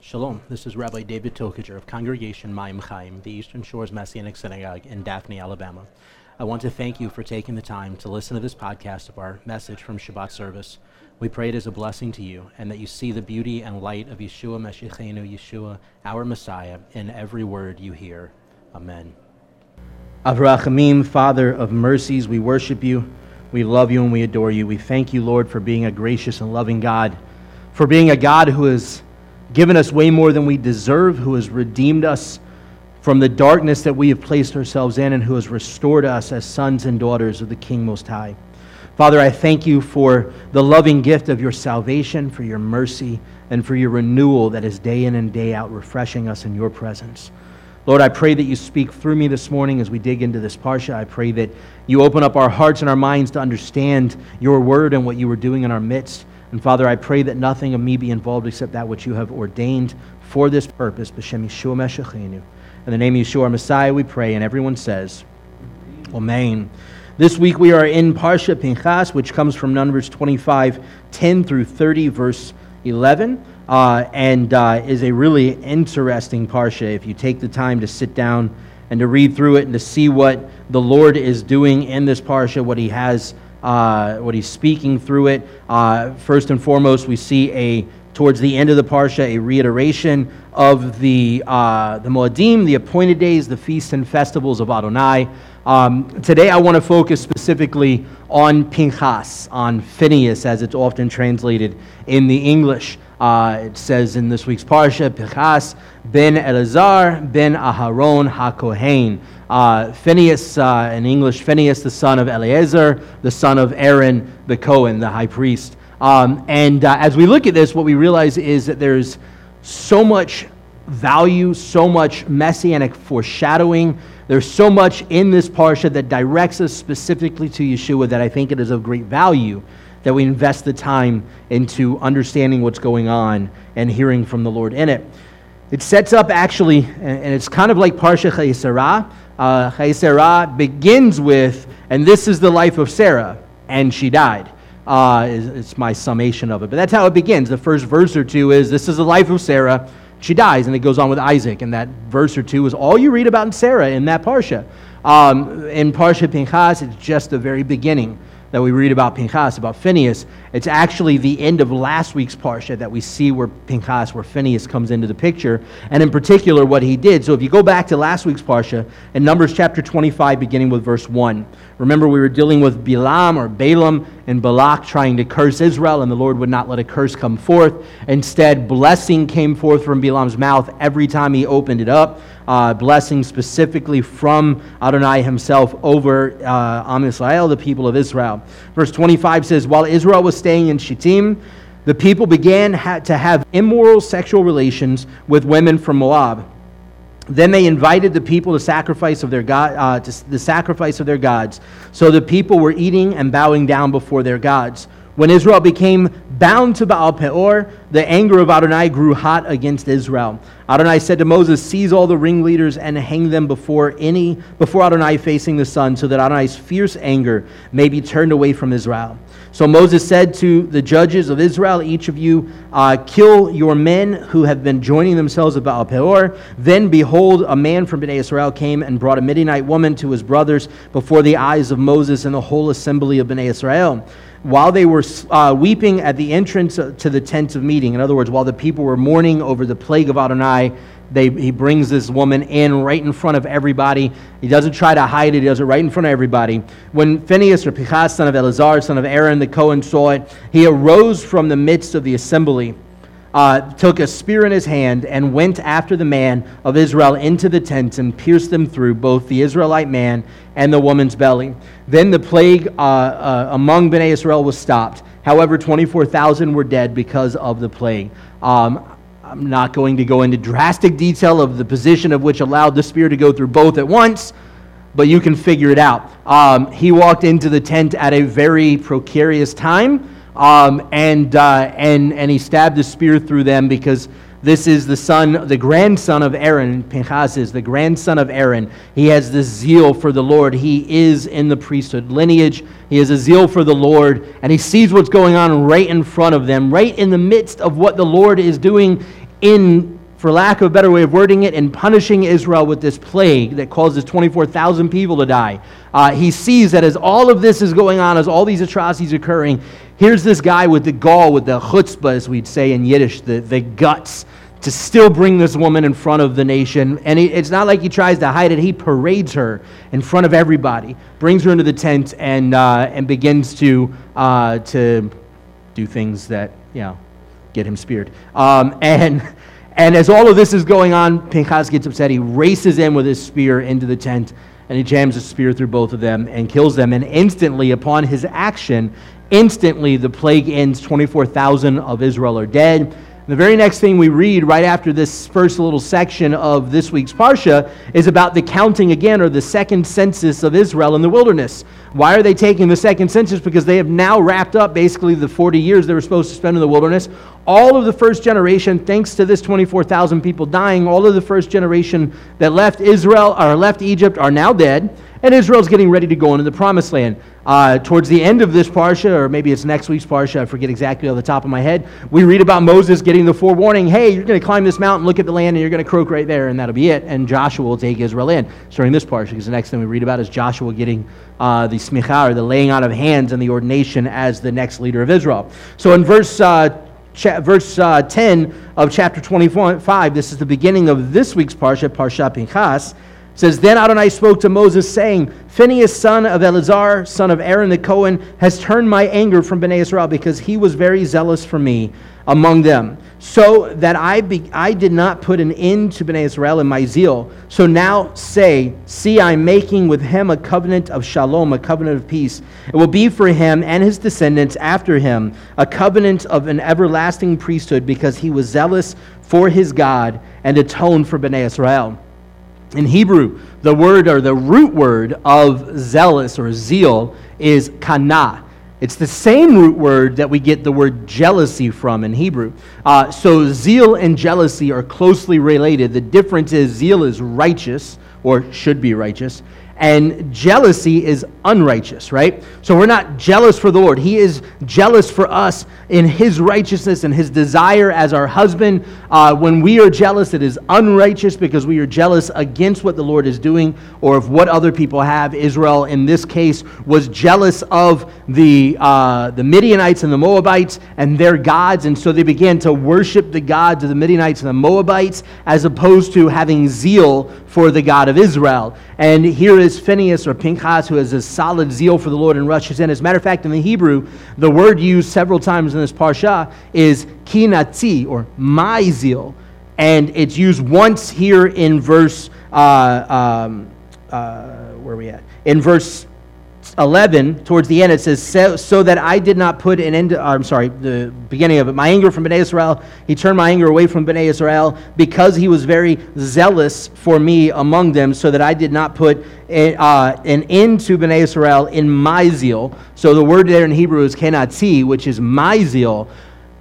Shalom, this is Rabbi David Tokajer of Congregation Mayim Chaim, the Eastern Shores Messianic Synagogue in Daphne, Alabama. I want to thank you for taking the time to listen to this podcast of our message from Shabbat service. We pray it is a blessing to you and that you see the beauty and light of Yeshua Meshichenu, Yeshua, our Messiah, in every word you hear. Amen. Avrachamim, Father of mercies, we worship you, we love you, and we adore you. We thank you, Lord, for being a gracious and loving God, for being a God who has given us way more than we deserve, who has redeemed us from the darkness that we have placed ourselves in, and who has restored us as sons and daughters of the King Most High. Father, I thank you for the loving gift of your salvation, for your mercy, and for your renewal that is day in and day out refreshing us in your presence. Lord, I pray that you speak through me this morning as we dig into this Parsha. I pray that you open up our hearts and our minds to understand your word and what you were doing in our midst. And Father, I pray that nothing of me be involved except that which you have ordained for this purpose. B'Shem Yeshua. In the name of Yeshua, our Messiah, we pray. And everyone says, Amen. This week we are in Parsha Pinchas, which comes from Numbers 25, 10 through 30, verse 11 uh, and uh, is a really interesting parsha if you take the time to sit down and to read through it and to see what the Lord is doing in this parsha, what He has, uh, what He's speaking through it. Uh, first and foremost, we see a towards the end of the parsha a reiteration of the uh, the Moedim, the appointed days, the feasts and festivals of Adonai. Um, today, I want to focus specifically on Pinchas, on Phineas, as it's often translated in the English. Uh, it says in this week's parsha, Pinchas ben Elazar ben Aharon HaKohen. Uh, Phineas, uh, in English, Phineas, the son of Eleazar, the son of Aaron, the Cohen, the high priest. Um, and uh, as we look at this, what we realize is that there's so much value, so much messianic foreshadowing. There's so much in this parsha that directs us specifically to Yeshua that I think it is of great value that we invest the time into understanding what's going on and hearing from the Lord in it. It sets up actually, and it's kind of like Parsha Chayei Sarah. Uh, begins with, and this is the life of Sarah, and she died. Uh, it's my summation of it. But that's how it begins. The first verse or two is, this is the life of Sarah, she dies, and it goes on with Isaac. And that verse or two is all you read about in Sarah in that Parsha. Um, in Parsha Pinchas, it's just the very beginning that we read about Pinchas, about Phineas, it's actually the end of last week's parsha that we see where Pinchas, where Phineas comes into the picture, and in particular what he did. So if you go back to last week's parsha, in Numbers chapter 25, beginning with verse 1, remember we were dealing with Bilam or Balaam and Balak trying to curse Israel, and the Lord would not let a curse come forth. Instead, blessing came forth from Bilam's mouth every time he opened it up uh, blessing specifically from Adonai himself over uh, Am Israel, the people of Israel. Verse 25 says, While Israel was staying in Shittim, the people began ha- to have immoral sexual relations with women from Moab. Then they invited the people to sacrifice of their god, uh, to the sacrifice of their gods. So the people were eating and bowing down before their gods. When Israel became bound to Baal Peor, the anger of Adonai grew hot against Israel. Adonai said to Moses, Seize all the ringleaders and hang them before any before Adonai facing the sun, so that Adonai's fierce anger may be turned away from Israel. So Moses said to the judges of Israel, Each of you uh, kill your men who have been joining themselves at Baal Peor. Then behold, a man from Bnei Israel came and brought a Midianite woman to his brothers before the eyes of Moses and the whole assembly of Bnei Israel while they were uh, weeping at the entrance to the tent of meeting, in other words, while the people were mourning over the plague of Adonai, they, he brings this woman in right in front of everybody. He doesn't try to hide it, he does it right in front of everybody. When Phineas or Pinchas, son of Eleazar, son of Aaron the Cohen, saw it, he arose from the midst of the assembly uh, took a spear in his hand and went after the man of Israel into the tent and pierced them through both the Israelite man and the woman's belly. Then the plague uh, uh, among Bnei Israel was stopped. However, 24,000 were dead because of the plague. Um, I'm not going to go into drastic detail of the position of which allowed the spear to go through both at once, but you can figure it out. Um, he walked into the tent at a very precarious time. Um, and, uh, and, and he stabbed the spear through them because this is the son, the grandson of Aaron. Pinchas is the grandson of Aaron. He has this zeal for the Lord. He is in the priesthood lineage. He has a zeal for the Lord, and he sees what's going on right in front of them, right in the midst of what the Lord is doing in, for lack of a better way of wording it, in punishing Israel with this plague that causes 24,000 people to die. Uh, he sees that as all of this is going on, as all these atrocities occurring, here's this guy with the gall, with the chutzpah, as we'd say in Yiddish, the, the guts to still bring this woman in front of the nation. And it's not like he tries to hide it, he parades her in front of everybody, brings her into the tent, and, uh, and begins to, uh, to do things that, you know, get him speared. Um, and, and as all of this is going on, Pinchas gets upset. He races in with his spear into the tent, and he jams a spear through both of them and kills them. And instantly, upon his action, instantly the plague ends. 24,000 of Israel are dead the very next thing we read right after this first little section of this week's Parsha is about the counting again, or the second census of Israel in the wilderness. Why are they taking the second census? Because they have now wrapped up basically the 40 years they were supposed to spend in the wilderness. All of the first generation, thanks to this 24,000 people dying, all of the first generation that left Israel or left Egypt are now dead and Israel's getting ready to go into the promised land. Uh, towards the end of this parsha, or maybe it's next week's parsha, I forget exactly off the top of my head, we read about Moses getting the forewarning hey, you're going to climb this mountain, look at the land, and you're going to croak right there, and that'll be it. And Joshua will take Israel in. during this parsha, because the next thing we read about is Joshua getting uh, the smicha, or the laying out of hands, and the ordination as the next leader of Israel. So in verse uh, verse uh, 10 of chapter 25, this is the beginning of this week's parsha, Parsha Pinchas says, Then Adonai spoke to Moses, saying, Phinehas, son of Eleazar, son of Aaron the Cohen, has turned my anger from Bnei Israel because he was very zealous for me among them, so that I, be, I did not put an end to Bnei Israel in my zeal. So now say, See, I'm making with him a covenant of shalom, a covenant of peace. It will be for him and his descendants after him a covenant of an everlasting priesthood because he was zealous for his God and atoned for Bnei Israel. In Hebrew, the word or the root word of zealous or zeal is kana. It's the same root word that we get the word jealousy from in Hebrew. Uh, so zeal and jealousy are closely related. The difference is zeal is righteous, or should be righteous, and jealousy is unrighteous, right? So we're not jealous for the Lord. He is jealous for us in His righteousness and His desire as our husband. Uh, when we are jealous, it is unrighteous because we are jealous against what the Lord is doing or of what other people have. Israel, in this case, was jealous of the, uh, the Midianites and the Moabites and their gods, and so they began to worship the gods of the Midianites and the Moabites as opposed to having zeal for the God of Israel. And here is Phineas or Pinchas, who has a solid zeal for the Lord and rushes in. As a matter of fact, in the Hebrew, the word used several times in this parsha is kinati, or my zeal. And it's used once here in verse, uh, um, uh, where are we at? In verse 11, towards the end, it says, so, so, that I did not put an end, to, I'm sorry, the beginning of it, my anger from Bnei Israel, he turned my anger away from Bnei Israel because he was very zealous for me among them, so that I did not put a, uh, an end to Bnei Israel in my zeal. So the word there in Hebrew is kenati, which is my zeal.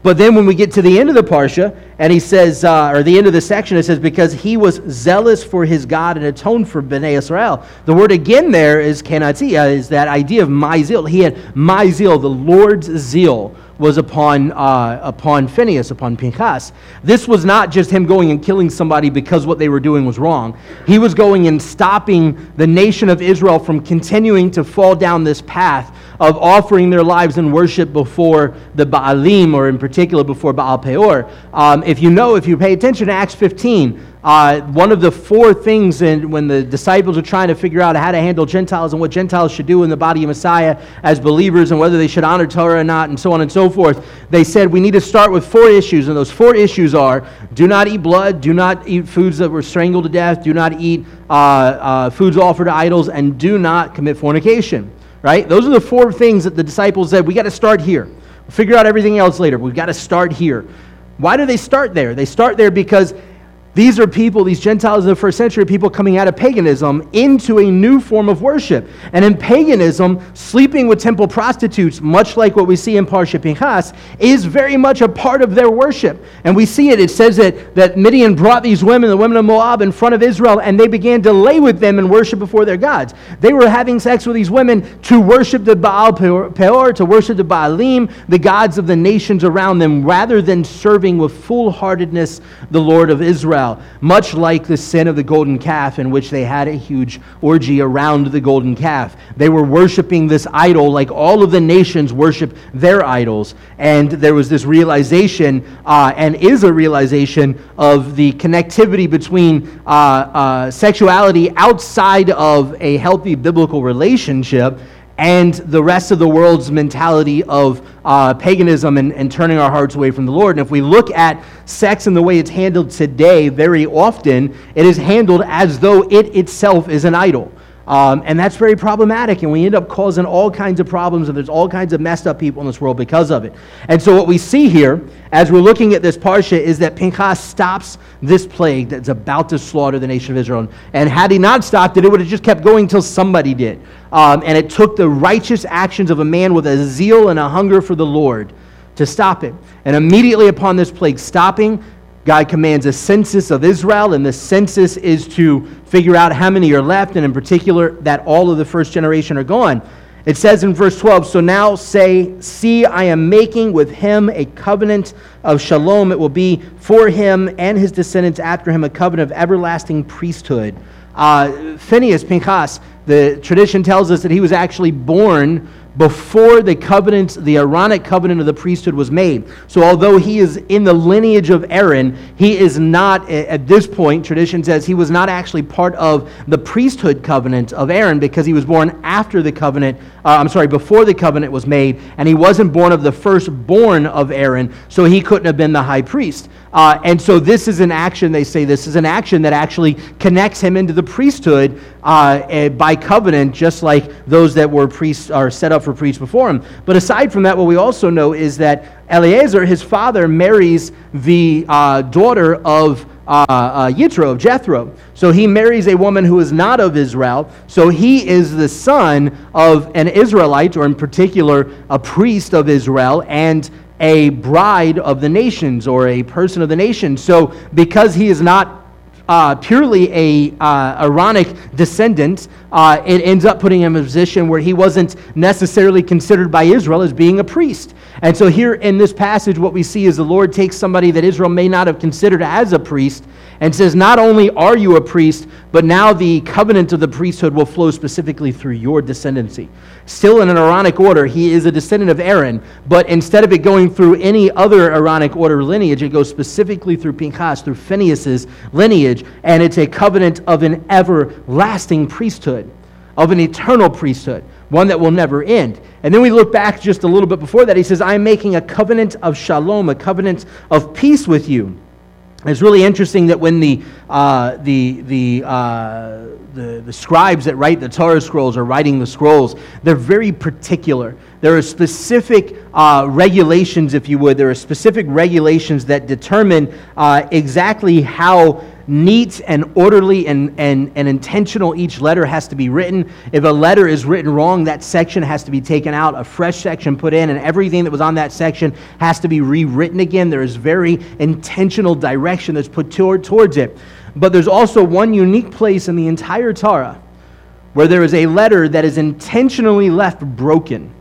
But then when we get to the end of the Parsha, and he says, uh, or the end of the section, it says, because he was zealous for his God and atoned for Bnei Israel. The word again there is kenati, uh, is that idea of my zeal. He had my zeal, the Lord's zeal was upon, uh, upon Phineas, upon Pinchas. This was not just him going and killing somebody because what they were doing was wrong. He was going and stopping the nation of Israel from continuing to fall down this path of offering their lives in worship before the Baalim, or in particular before Baal Peor. Um, if you know, if you pay attention to Acts 15, uh, one of the four things in, when the disciples are trying to figure out how to handle Gentiles and what Gentiles should do in the body of Messiah as believers and whether they should honor Torah or not, and so on and so forth, they said we need to start with four issues. And those four issues are do not eat blood, do not eat foods that were strangled to death, do not eat uh, uh, foods offered to idols, and do not commit fornication. Right? Those are the four things that the disciples said we got to start here. We'll figure out everything else later. We've got to start here. Why do they start there? They start there because These are people, these Gentiles in the first century, people coming out of paganism into a new form of worship. And in paganism, sleeping with temple prostitutes, much like what we see in Parsha Pinchas, is very much a part of their worship. And we see it. It says that, that Midian brought these women, the women of Moab, in front of Israel, and they began to lay with them and worship before their gods. They were having sex with these women to worship the Baal Peor, to worship the Baalim, the gods of the nations around them, rather than serving with full heartedness the Lord of Israel. Much like the sin of the golden calf, in which they had a huge orgy around the golden calf. They were worshiping this idol like all of the nations worship their idols. And there was this realization, uh, and is a realization, of the connectivity between uh, uh, sexuality outside of a healthy biblical relationship and the rest of the world's mentality of uh, paganism and, and turning our hearts away from the Lord. And if we look at sex and the way it's handled today, very often it is handled as though it itself is an idol. Um, and that's very problematic, and we end up causing all kinds of problems, and there's all kinds of messed up people in this world because of it. And so, what we see here, as we're looking at this parsha, is that Pinchas stops this plague that's about to slaughter the nation of Israel. And had he not stopped it, it would have just kept going until somebody did. Um, and it took the righteous actions of a man with a zeal and a hunger for the Lord to stop it. And immediately upon this plague stopping, God commands a census of Israel, and the census is to figure out how many are left, and in particular, that all of the first generation are gone. It says in verse 12, So now say, See, I am making with him a covenant of shalom. It will be for him and his descendants after him a covenant of everlasting priesthood. Uh, Phineas, Pinchas, the tradition tells us that he was actually born before the covenant, the Aaronic covenant of the priesthood was made. So, although he is in the lineage of Aaron, he is not, at this point, tradition says he was not actually part of the priesthood covenant of Aaron because he was born after the covenant, uh, I'm sorry, before the covenant was made, and he wasn't born of the firstborn of Aaron, so he couldn't have been the high priest. Uh, and so this is an action, they say this is an action that actually connects him into the priesthood uh, eh, by covenant, just like those that were priests are set up for priests before him. But aside from that, what we also know is that Eleazar, his father, marries the uh, daughter of uh, uh, Yitro, of Jethro. So he marries a woman who is not of Israel. So he is the son of an Israelite, or in particular, a priest of Israel, and a bride of the nations or a person of the nations. So, because he is not uh, purely a uh, Aaronic descendant, uh, it ends up putting him in a position where he wasn't necessarily considered by Israel as being a priest. And so, here in this passage, what we see is the Lord takes somebody that Israel may not have considered as a priest and says, Not only are you a priest, but now the covenant of the priesthood will flow specifically through your descendancy. Still in an Aaronic order, he is a descendant of Aaron, but instead of it going through any other Aaronic order lineage, it goes specifically through Pinchas, through Phineas's lineage, and it's a covenant of an everlasting priesthood, of an eternal priesthood one that will never end. And then we look back just a little bit before that. He says, I'm making a covenant of shalom, a covenant of peace with you. It's really interesting that when the, uh, the, the, uh, the, the scribes that write the Torah scrolls are writing the scrolls, they're very particular. There are specific uh, regulations, if you would. There are specific regulations that determine uh, exactly how neat and orderly and, and, and intentional each letter has to be written. If a letter is written wrong, that section has to be taken out, a fresh section put in, and everything that was on that section has to be rewritten again. There is very intentional direction that's put toward, towards it. But there's also one unique place in the entire Torah where there is a letter that is intentionally left broken.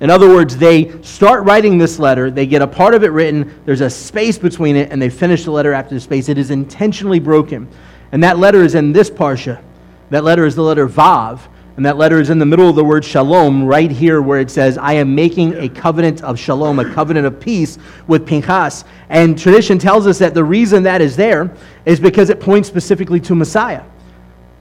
In other words, they start writing this letter, they get a part of it written, there's a space between it, and they finish the letter after the space. It is intentionally broken. And that letter is in this parsha. That letter is the letter Vav. And that letter is in the middle of the word shalom, right here where it says, I am making a covenant of shalom, a covenant of peace with Pinchas. And tradition tells us that the reason that is there is because it points specifically to Messiah.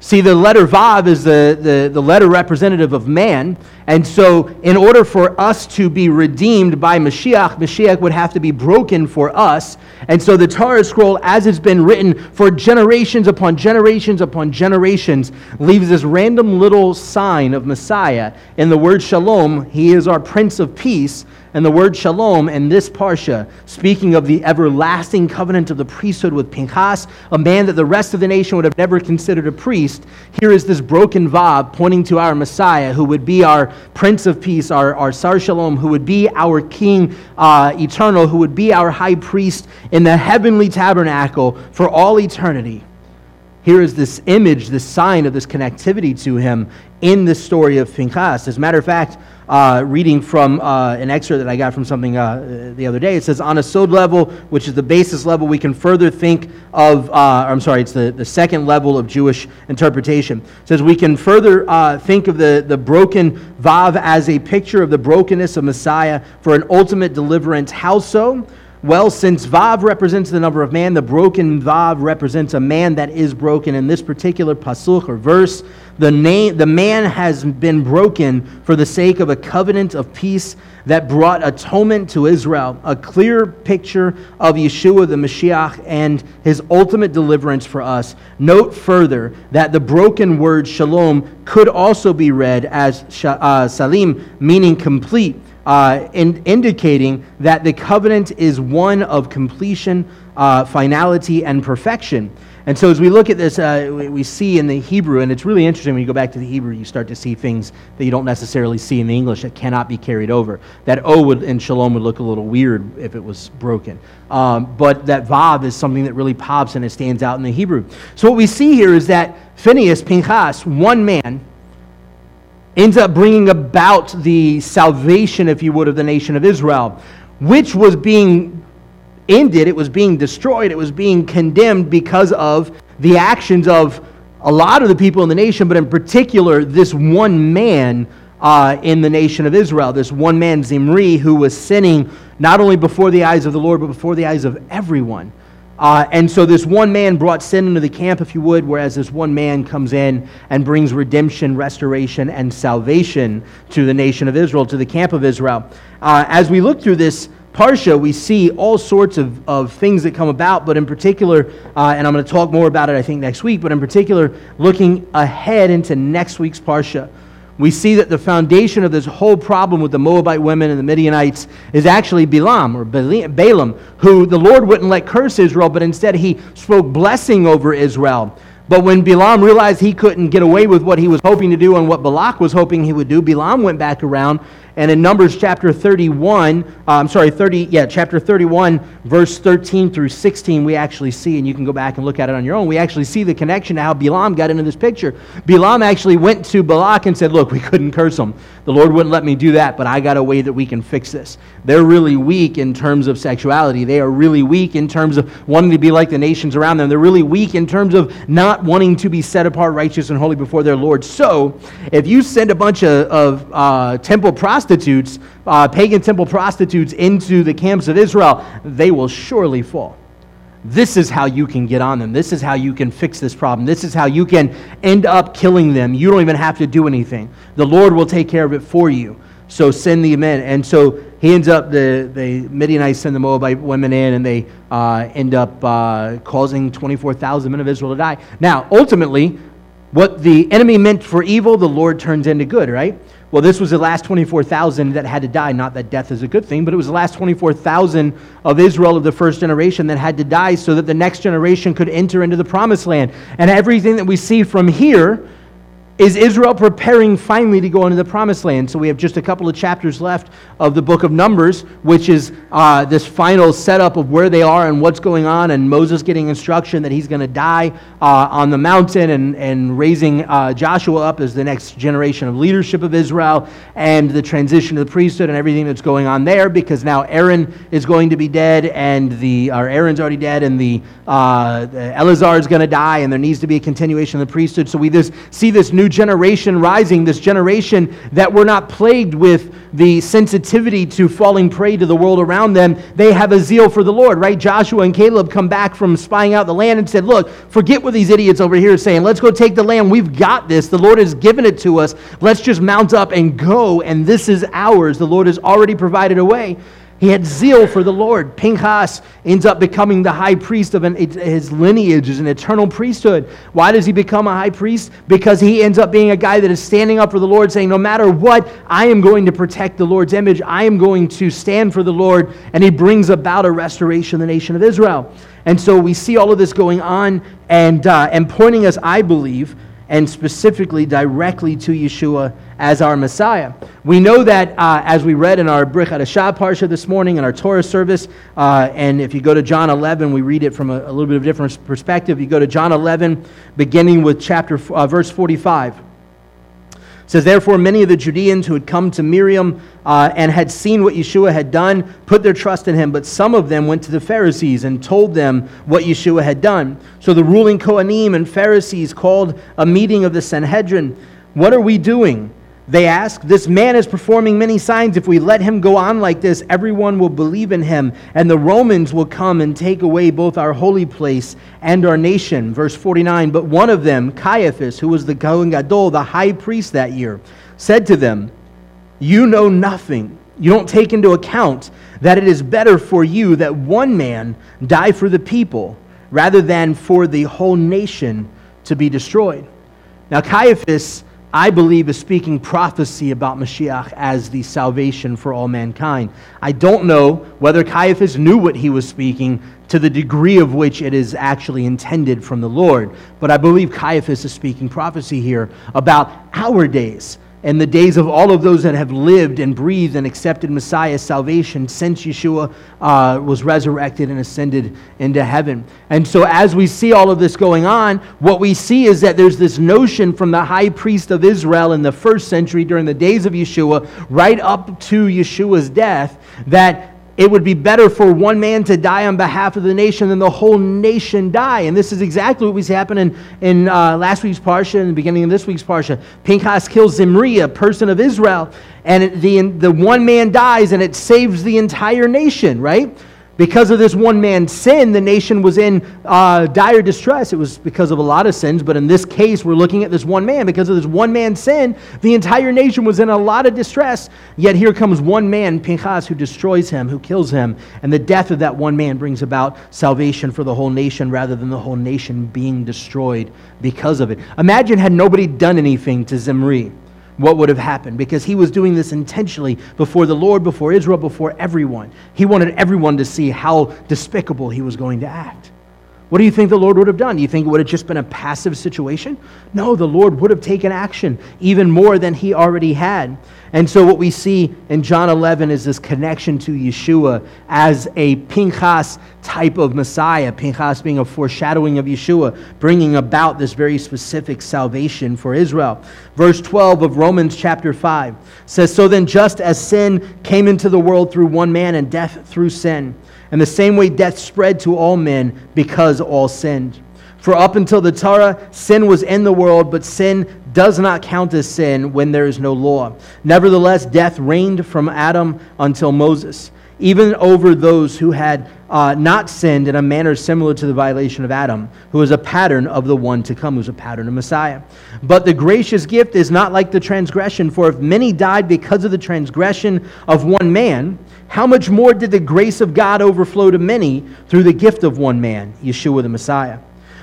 See, the letter Vav is the, the, the, letter representative of man. And so, in order for us to be redeemed by Mashiach, Mashiach would have to be broken for us. And so, the Torah scroll, as it's been written for generations upon generations upon generations, leaves this random little sign of Messiah in the word Shalom. He is our Prince of Peace And the word shalom in this parsha, speaking of the everlasting covenant of the priesthood with Pinchas, a man that the rest of the nation would have never considered a priest, here is this broken vav pointing to our Messiah, who would be our Prince of Peace, our, our Sar Shalom, who would be our King uh, eternal, who would be our high priest in the heavenly tabernacle for all eternity. Here is this image, this sign of this connectivity to him in the story of Pinchas. As a matter of fact, uh, reading from uh, an excerpt that I got from something uh, the other day. It says, on a sod level, which is the basis level, we can further think of, uh, I'm sorry, it's the, the second level of Jewish interpretation. It says, we can further uh, think of the, the broken Vav as a picture of the brokenness of Messiah for an ultimate deliverance. How so? Well, since Vav represents the number of man, the broken Vav represents a man that is broken. In this particular pasuk or verse, the, name, the man has been broken for the sake of a covenant of peace that brought atonement to Israel, a clear picture of Yeshua the Mashiach and his ultimate deliverance for us. Note further that the broken word shalom could also be read as uh, salim, meaning complete uh, in, indicating that the covenant is one of completion, uh, finality, and perfection. And so, as we look at this, uh, we, see in the Hebrew, and it's really interesting when you go back to the Hebrew, you start to see things that you don't necessarily see in the English that cannot be carried over. That O would, in Shalom would look a little weird if it was broken. Um, but that Vav is something that really pops and it stands out in the Hebrew. So, what we see here is that Phineas, Pinchas, one man, ends up bringing about the salvation, if you would, of the nation of Israel, which was being ended, it was being destroyed, it was being condemned because of the actions of a lot of the people in the nation, but in particular, this one man uh, in the nation of Israel, this one man, Zimri, who was sinning not only before the eyes of the Lord, but before the eyes of everyone. Uh, and so this one man brought sin into the camp, if you would, whereas this one man comes in and brings redemption, restoration, and salvation to the nation of Israel, to the camp of Israel. Uh, as we look through this Parsha, we see all sorts of, of things that come about, but in particular, uh, and I'm going to talk more about it, I think, next week, but in particular, looking ahead into next week's Parsha we see that the foundation of this whole problem with the Moabite women and the Midianites is actually Bilam or Balaam, who the Lord wouldn't let curse Israel, but instead he spoke blessing over Israel. But when Balaam realized he couldn't get away with what he was hoping to do and what Balak was hoping he would do, Balaam went back around and in Numbers chapter 31, uh, I'm sorry, 30, yeah, chapter 31, verse 13 through 16, we actually see, and you can go back and look at it on your own, we actually see the connection to how Balaam got into this picture. Balaam actually went to Balak and said, Look, we couldn't curse them. The Lord wouldn't let me do that, but I got a way that we can fix this. They're really weak in terms of sexuality. They are really weak in terms of wanting to be like the nations around them. They're really weak in terms of not wanting to be set apart, righteous, and holy before their Lord. So, if you send a bunch of, of uh, temple prostitutes, prostitutes, uh, pagan temple prostitutes, into the camps of Israel, they will surely fall. This is how you can get on them. This is how you can fix this problem. This is how you can end up killing them. You don't even have to do anything. The Lord will take care of it for you. So send the men. And so he ends up, the, the Midianites send the Moabite women in, and they uh, end up uh, causing 24,000 men of Israel to die. Now, ultimately, what the enemy meant for evil, the Lord turns into good, right? Well, this was the last 24,000 that had to die. Not that death is a good thing, but it was the last 24,000 of Israel of the first generation that had to die so that the next generation could enter into the promised land. And everything that we see from here is Israel preparing finally to go into the promised land? So we have just a couple of chapters left of the book of Numbers, which is uh, this final setup of where they are and what's going on, and Moses getting instruction that he's going to die uh, on the mountain and, and raising uh, Joshua up as the next generation of leadership of Israel, and the transition to the priesthood and everything that's going on there, because now Aaron is going to be dead, and the or Aaron's already dead, and the, uh, Eleazar is going to die, and there needs to be a continuation of the priesthood. So we just see this new generation rising, this generation that were not plagued with the sensitivity to falling prey to the world around them. They have a zeal for the Lord, right? Joshua and Caleb come back from spying out the land and said, Look, forget what these idiots over here are saying. Let's go take the land. We've got this. The Lord has given it to us. Let's just mount up and go, and this is ours. The Lord has already provided a way. He had zeal for the Lord. Pinchas ends up becoming the high priest of an, his lineage is an eternal priesthood. Why does he become a high priest? Because he ends up being a guy that is standing up for the Lord, saying, No matter what, I am going to protect the Lord's image. I am going to stand for the Lord. And he brings about a restoration of the nation of Israel. And so we see all of this going on and, uh, and pointing us, I believe, and specifically directly to Yeshua as our Messiah. We know that uh, as we read in our Brit Hadashah Parsha this morning in our Torah service, uh, and if you go to John 11, we read it from a, a, little bit of different perspective. You go to John 11, beginning with chapter uh, verse 45 says, Therefore, many of the Judeans who had come to Miriam uh, and had seen what Yeshua had done put their trust in him. But some of them went to the Pharisees and told them what Yeshua had done. So the ruling Kohanim and Pharisees called a meeting of the Sanhedrin. What are we doing? They ask, This man is performing many signs. If we let him go on like this, everyone will believe in him, and the Romans will come and take away both our holy place and our nation. Verse 49 But one of them, Caiaphas, who was the Kohen Gadol, the high priest that year, said to them, You know nothing. You don't take into account that it is better for you that one man die for the people rather than for the whole nation to be destroyed. Now, Caiaphas I believe is speaking prophecy about Mashiach as the salvation for all mankind. I don't know whether Caiaphas knew what he was speaking to the degree of which it is actually intended from the Lord, but I believe Caiaphas is speaking prophecy here about our days and the days of all of those that have lived and breathed and accepted Messiah's salvation since Yeshua uh, was resurrected and ascended into heaven. And so, as we see all of this going on, what we see is that there's this notion from the high priest of Israel in the first century during the days of Yeshua, right up to Yeshua's death, that it would be better for one man to die on behalf of the nation than the whole nation die. And this is exactly what was happening in uh, last week's Parsha and the beginning of this week's Parsha. Pinchas kills Zimri, a person of Israel, and it, the, the one man dies and it saves the entire nation, right? Because of this one man's sin, the nation was in uh, dire distress. It was because of a lot of sins, but in this case, we're looking at this one man. Because of this one man's sin, the entire nation was in a lot of distress. Yet here comes one man, Pinchas, who destroys him, who kills him. And the death of that one man brings about salvation for the whole nation rather than the whole nation being destroyed because of it. Imagine had nobody done anything to Zimri what would have happened because he was doing this intentionally before the Lord, before Israel, before everyone. He wanted everyone to see how despicable he was going to act. What do you think the Lord would have done? Do you think it would have just been a passive situation? No, the Lord would have taken action even more than he already had. And so, what we see in John 11 is this connection to Yeshua as a Pinchas type of Messiah, Pinchas being a foreshadowing of Yeshua, bringing about this very specific salvation for Israel. Verse 12 of Romans chapter 5 says So then, just as sin came into the world through one man and death through sin, and the same way death spread to all men because all sinned. For up until the Torah, sin was in the world, but sin does not count as sin when there is no law. Nevertheless, death reigned from Adam until Moses, even over those who had uh, not sinned in a manner similar to the violation of Adam, who was a pattern of the one to come, who's a pattern of Messiah. But the gracious gift is not like the transgression, for if many died because of the transgression of one man, how much more did the grace of God overflow to many through the gift of one man, Yeshua the Messiah?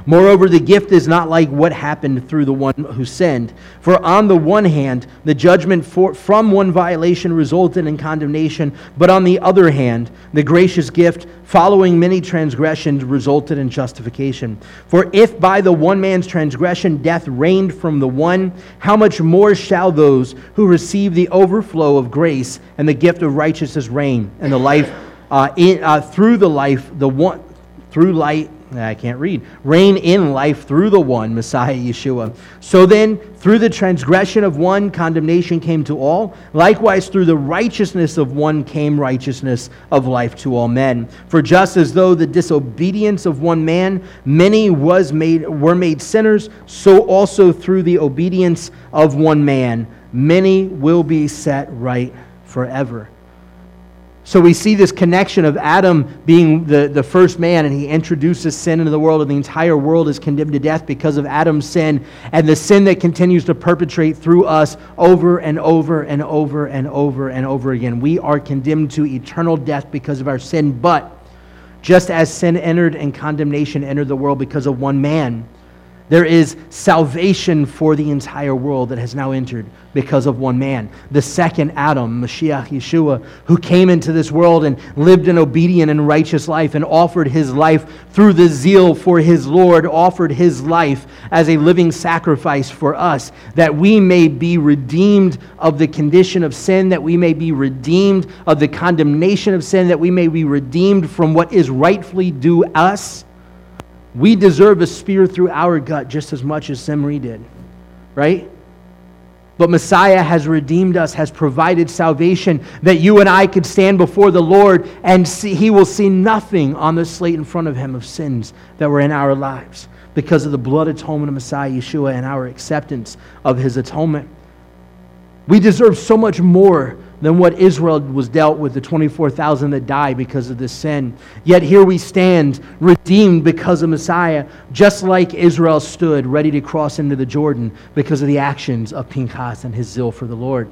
Moreover, the gift is not like what happened through the one who sinned. For on the one hand, the judgment for, from one violation resulted in condemnation, but on the other hand, the gracious gift following many transgressions resulted in justification. For if by the one man's transgression death reigned from the one, how much more shall those who receive the overflow of grace and the gift of righteousness reign and the life uh, in, uh, through the life the one through light I can't read. Reign in life through the one, Messiah Yeshua. So then, through the transgression of one, condemnation came to all. Likewise, through the righteousness of one came righteousness of life to all men. For just as though the disobedience of one man, many was made, were made sinners, so also through the obedience of one man, many will be set right forever. So we see this connection of Adam being the, the first man, and he introduces sin into the world, and the entire world is condemned to death because of Adam's sin, and the sin that continues to perpetrate through us over and over and over and over and over again. We are condemned to eternal death because of our sin, but just as sin entered and condemnation entered the world because of one man, there is salvation for the entire world that has now entered because of one man. The second Adam, Mashiach Yeshua, who came into this world and lived an obedient and righteous life and offered his life through the zeal for his Lord, offered his life as a living sacrifice for us, that we may be redeemed of the condition of sin, that we may be redeemed of the condemnation of sin, that we may be redeemed from what is rightfully due us we deserve a spear through our gut just as much as Zimri did, right? But Messiah has redeemed us, has provided salvation that you and I could stand before the Lord and see, he will see nothing on the slate in front of him of sins that were in our lives because of the blood atonement of Messiah Yeshua and our acceptance of his atonement. We deserve so much more than what Israel was dealt with, the 24,000 that died because of this sin. Yet here we stand, redeemed because of Messiah, just like Israel stood ready to cross into the Jordan because of the actions of Pinchas and his zeal for the Lord.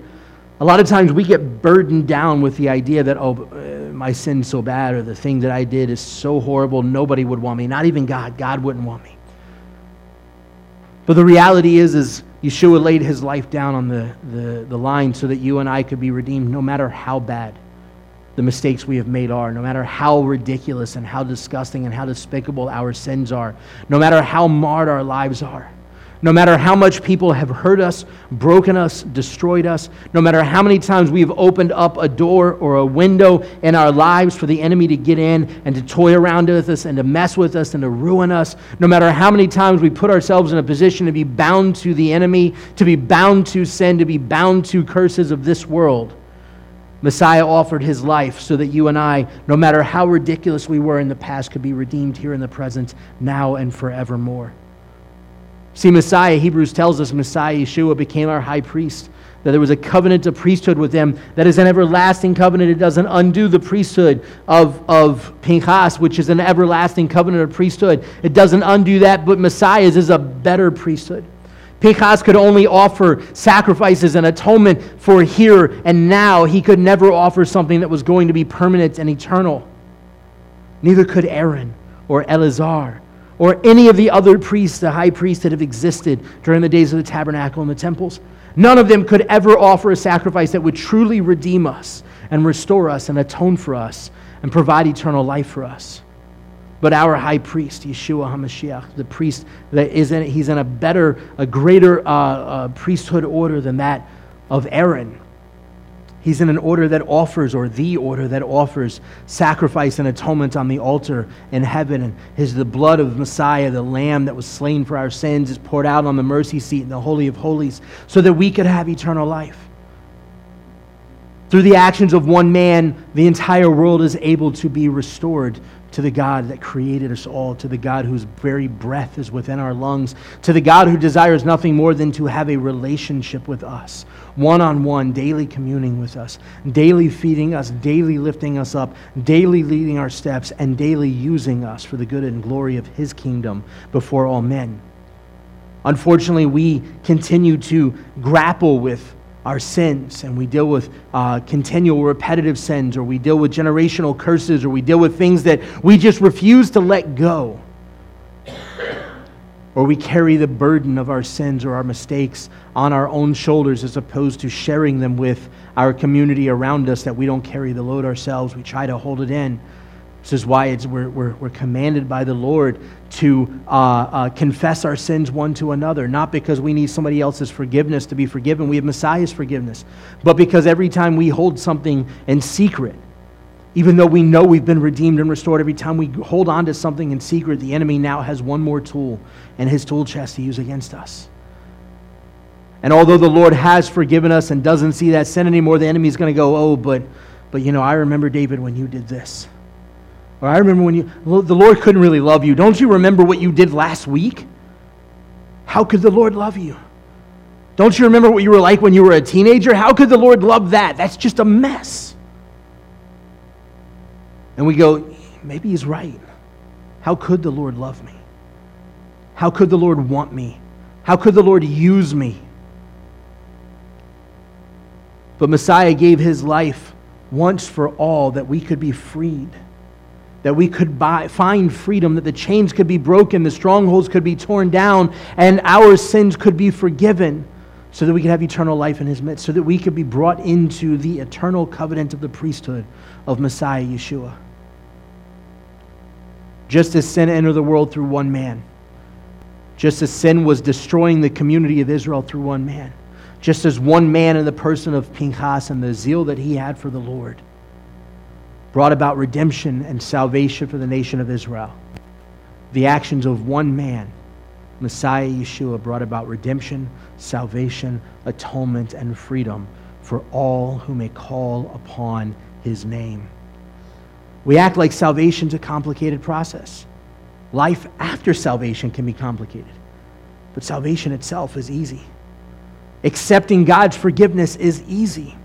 A lot of times we get burdened down with the idea that, oh, uh, my sin's so bad, or the thing that I did is so horrible, nobody would want me. Not even God. God wouldn't want me. But the reality is, is Yeshua laid his life down on the, the, the line so that you and I could be redeemed no matter how bad the mistakes we have made are, no matter how ridiculous and how disgusting and how despicable our sins are, no matter how marred our lives are. No matter how much people have hurt us, broken us, destroyed us, no matter how many times we've opened up a door or a window in our lives for the enemy to get in and to toy around with us and to mess with us and to ruin us, no matter how many times we put ourselves in a position to be bound to the enemy, to be bound to sin, to be bound to curses of this world, Messiah offered his life so that you and I, no matter how ridiculous we were in the past, could be redeemed here in the present, now and forevermore. See, Messiah, Hebrews tells us Messiah, Yeshua, became our high priest. That there was a covenant of priesthood with him that is an everlasting covenant. It doesn't undo the priesthood of, of Pinchas, which is an everlasting covenant of priesthood. It doesn't undo that, but Messiah's is a better priesthood. Pinchas could only offer sacrifices and atonement for here and now. He could never offer something that was going to be permanent and eternal. Neither could Aaron or Eleazar or any of the other priests, the high priests that have existed during the days of the tabernacle and the temples. None of them could ever offer a sacrifice that would truly redeem us and restore us and atone for us and provide eternal life for us. But our high priest, Yeshua HaMashiach, the priest that is in, he's in a better, a greater uh, uh, priesthood order than that of Aaron He's in an order that offers, or the order that offers, sacrifice and atonement on the altar in heaven. And his, the blood of Messiah, the Lamb that was slain for our sins, is poured out on the mercy seat in the Holy of Holies so that we could have eternal life. Through the actions of one man, the entire world is able to be restored to the God that created us all, to the God whose very breath is within our lungs, to the God who desires nothing more than to have a relationship with us, one on one, daily communing with us, daily feeding us, daily lifting us up, daily leading our steps, and daily using us for the good and glory of his kingdom before all men. Unfortunately, we continue to grapple with our sins and we deal with uh, continual repetitive sins or we deal with generational curses or we deal with things that we just refuse to let go. Or we carry the burden of our sins or our mistakes on our own shoulders as opposed to sharing them with our community around us that we don't carry the load ourselves. We try to hold it in this is why we're, we're, we're, commanded by the Lord to uh, uh, confess our sins one to another, not because we need somebody else's forgiveness to be forgiven. We have Messiah's forgiveness. But because every time we hold something in secret, even though we know we've been redeemed and restored, every time we hold on to something in secret, the enemy now has one more tool in his tool chest to use against us. And although the Lord has forgiven us and doesn't see that sin anymore, the enemy's going to go, oh, but, but you know, I remember, David, when you did this. Or I remember when you, the Lord couldn't really love you. Don't you remember what you did last week? How could the Lord love you? Don't you remember what you were like when you were a teenager? How could the Lord love that? That's just a mess. And we go, maybe he's right. How could the Lord love me? How could the Lord want me? How could the Lord use me? But Messiah gave his life once for all that we could be freed, that we could buy, find freedom, that the chains could be broken, the strongholds could be torn down, and our sins could be forgiven, so that we could have eternal life in his midst, so that we could be brought into the eternal covenant of the priesthood of Messiah Yeshua. Just as sin entered the world through one man, just as sin was destroying the community of Israel through one man, just as one man in the person of Pinchas and the zeal that he had for the Lord brought about redemption and salvation for the nation of Israel. The actions of one man, Messiah Yeshua, brought about redemption, salvation, atonement, and freedom for all who may call upon his name. We act like salvation's a complicated process. Life after salvation can be complicated, but salvation itself is easy. Accepting God's forgiveness is easy.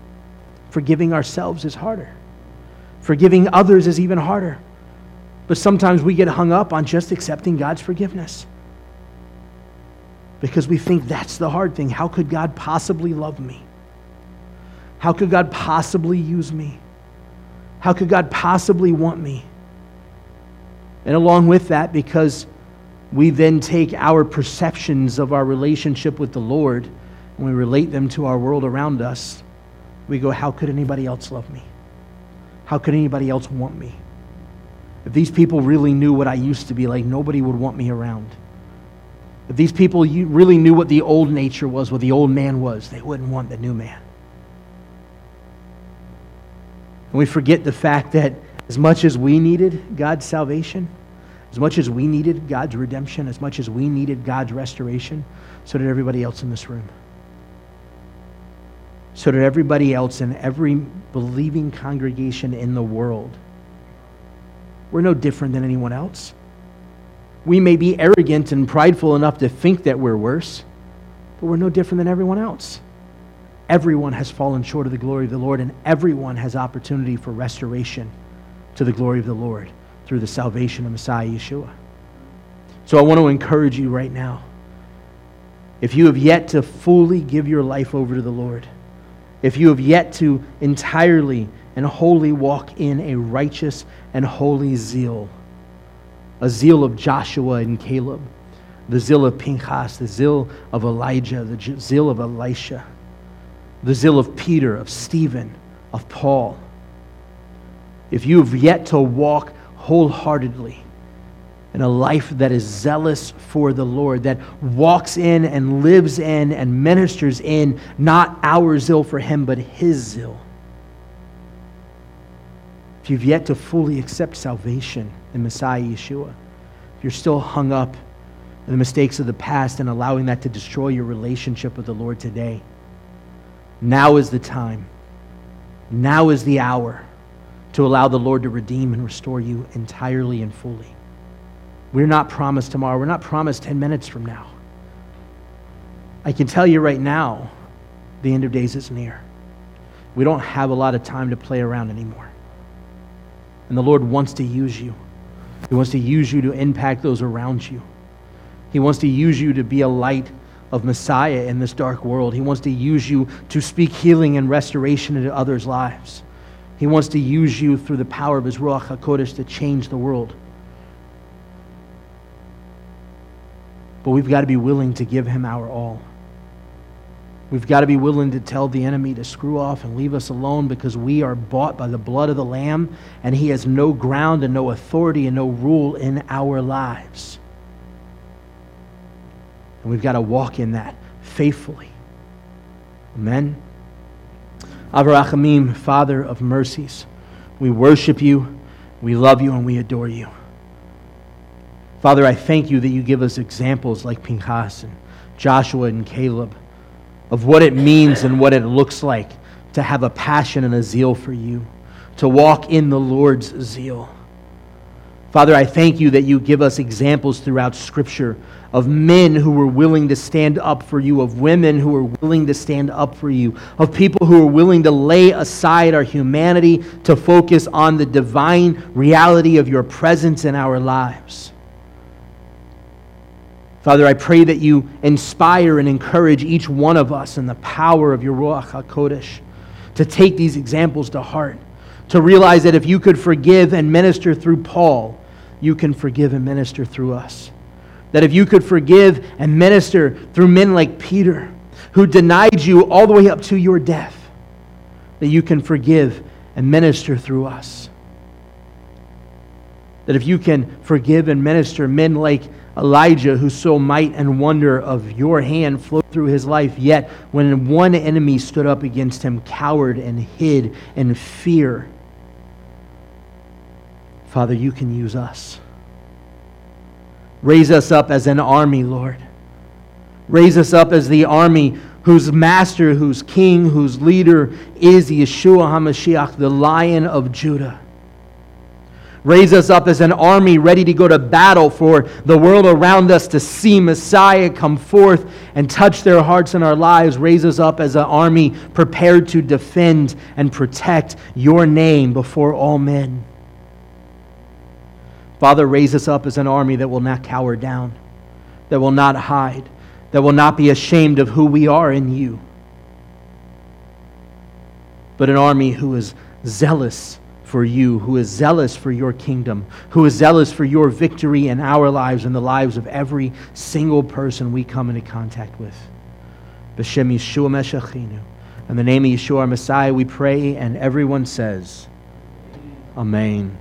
Forgiving ourselves is harder. Forgiving others is even harder. But sometimes we get hung up on just accepting God's forgiveness because we think that's the hard thing. How could God possibly love me? How could God possibly use me? How could God possibly want me? And along with that, because we then take our perceptions of our relationship with the Lord and we relate them to our world around us, we go, How could anybody else love me? How could anybody else want me? If these people really knew what I used to be like, nobody would want me around. If these people really knew what the old nature was, what the old man was, they wouldn't want the new man. And we forget the fact that as much as we needed God's salvation, as much as we needed God's redemption, as much as we needed God's restoration, so did everybody else in this room. So did everybody else in every believing congregation in the world. We're no different than anyone else. We may be arrogant and prideful enough to think that we're worse, but we're no different than everyone else. Everyone has fallen short of the glory of the Lord, and everyone has opportunity for restoration to the glory of the Lord through the salvation of Messiah Yeshua. So I want to encourage you right now. If you have yet to fully give your life over to the Lord, if you have yet to entirely and wholly walk in a righteous and holy zeal, a zeal of Joshua and Caleb, the zeal of Pinchas, the zeal of Elijah, the zeal of Elisha, the zeal of Peter, of Stephen, of Paul. If you have yet to walk wholeheartedly in a life that is zealous for the Lord, that walks in and lives in and ministers in not our zeal for Him, but His zeal. If you've yet to fully accept salvation in Messiah Yeshua, if you're still hung up in the mistakes of the past and allowing that to destroy your relationship with the Lord today, now is the time. Now is the hour to allow the Lord to redeem and restore you entirely and fully. We're not promised tomorrow. We're not promised 10 minutes from now. I can tell you right now, the end of days is near. We don't have a lot of time to play around anymore. And the Lord wants to use you. He wants to use you to impact those around you. He wants to use you to be a light of Messiah in this dark world. He wants to use you to speak healing and restoration into others' lives. He wants to use you through the power of his Ruach HaKodesh to change the world. But we've got to be willing to give him our all. We've got to be willing to tell the enemy to screw off and leave us alone because we are bought by the blood of the Lamb and he has no ground and no authority and no rule in our lives. And we've got to walk in that faithfully. Amen. Av HaRachamim, Father of mercies, we worship you, we love you, and we adore you. Father, I thank you that you give us examples like Pinchas and Joshua and Caleb of what it means and what it looks like to have a passion and a zeal for you, to walk in the Lord's zeal. Father, I thank you that you give us examples throughout Scripture of men who were willing to stand up for you, of women who were willing to stand up for you, of people who were willing to lay aside our humanity to focus on the divine reality of your presence in our lives. Father, I pray that you inspire and encourage each one of us in the power of your Ruach HaKodesh to take these examples to heart, to realize that if you could forgive and minister through Paul, you can forgive and minister through us. That if you could forgive and minister through men like Peter, who denied you all the way up to your death, that you can forgive and minister through us. That if you can forgive and minister men like Elijah, who saw might and wonder of your hand flow through his life, yet when one enemy stood up against him, cowered and hid in fear. Father, you can use us. Raise us up as an army, Lord. Raise us up as the army whose master, whose king, whose leader is Yeshua HaMashiach, the lion of Judah. Raise us up as an army ready to go to battle for the world around us to see Messiah come forth and touch their hearts and our lives. Raise us up as an army prepared to defend and protect your name before all men. Father, raise us up as an army that will not cower down, that will not hide, that will not be ashamed of who we are in you, but an army who is zealous for you, who is zealous for your kingdom, who is zealous for your victory in our lives and the lives of every single person we come into contact with. B'Shem Yeshua Mashiachenu. In the name of Yeshua our Messiah, we pray, and everyone says, Amen.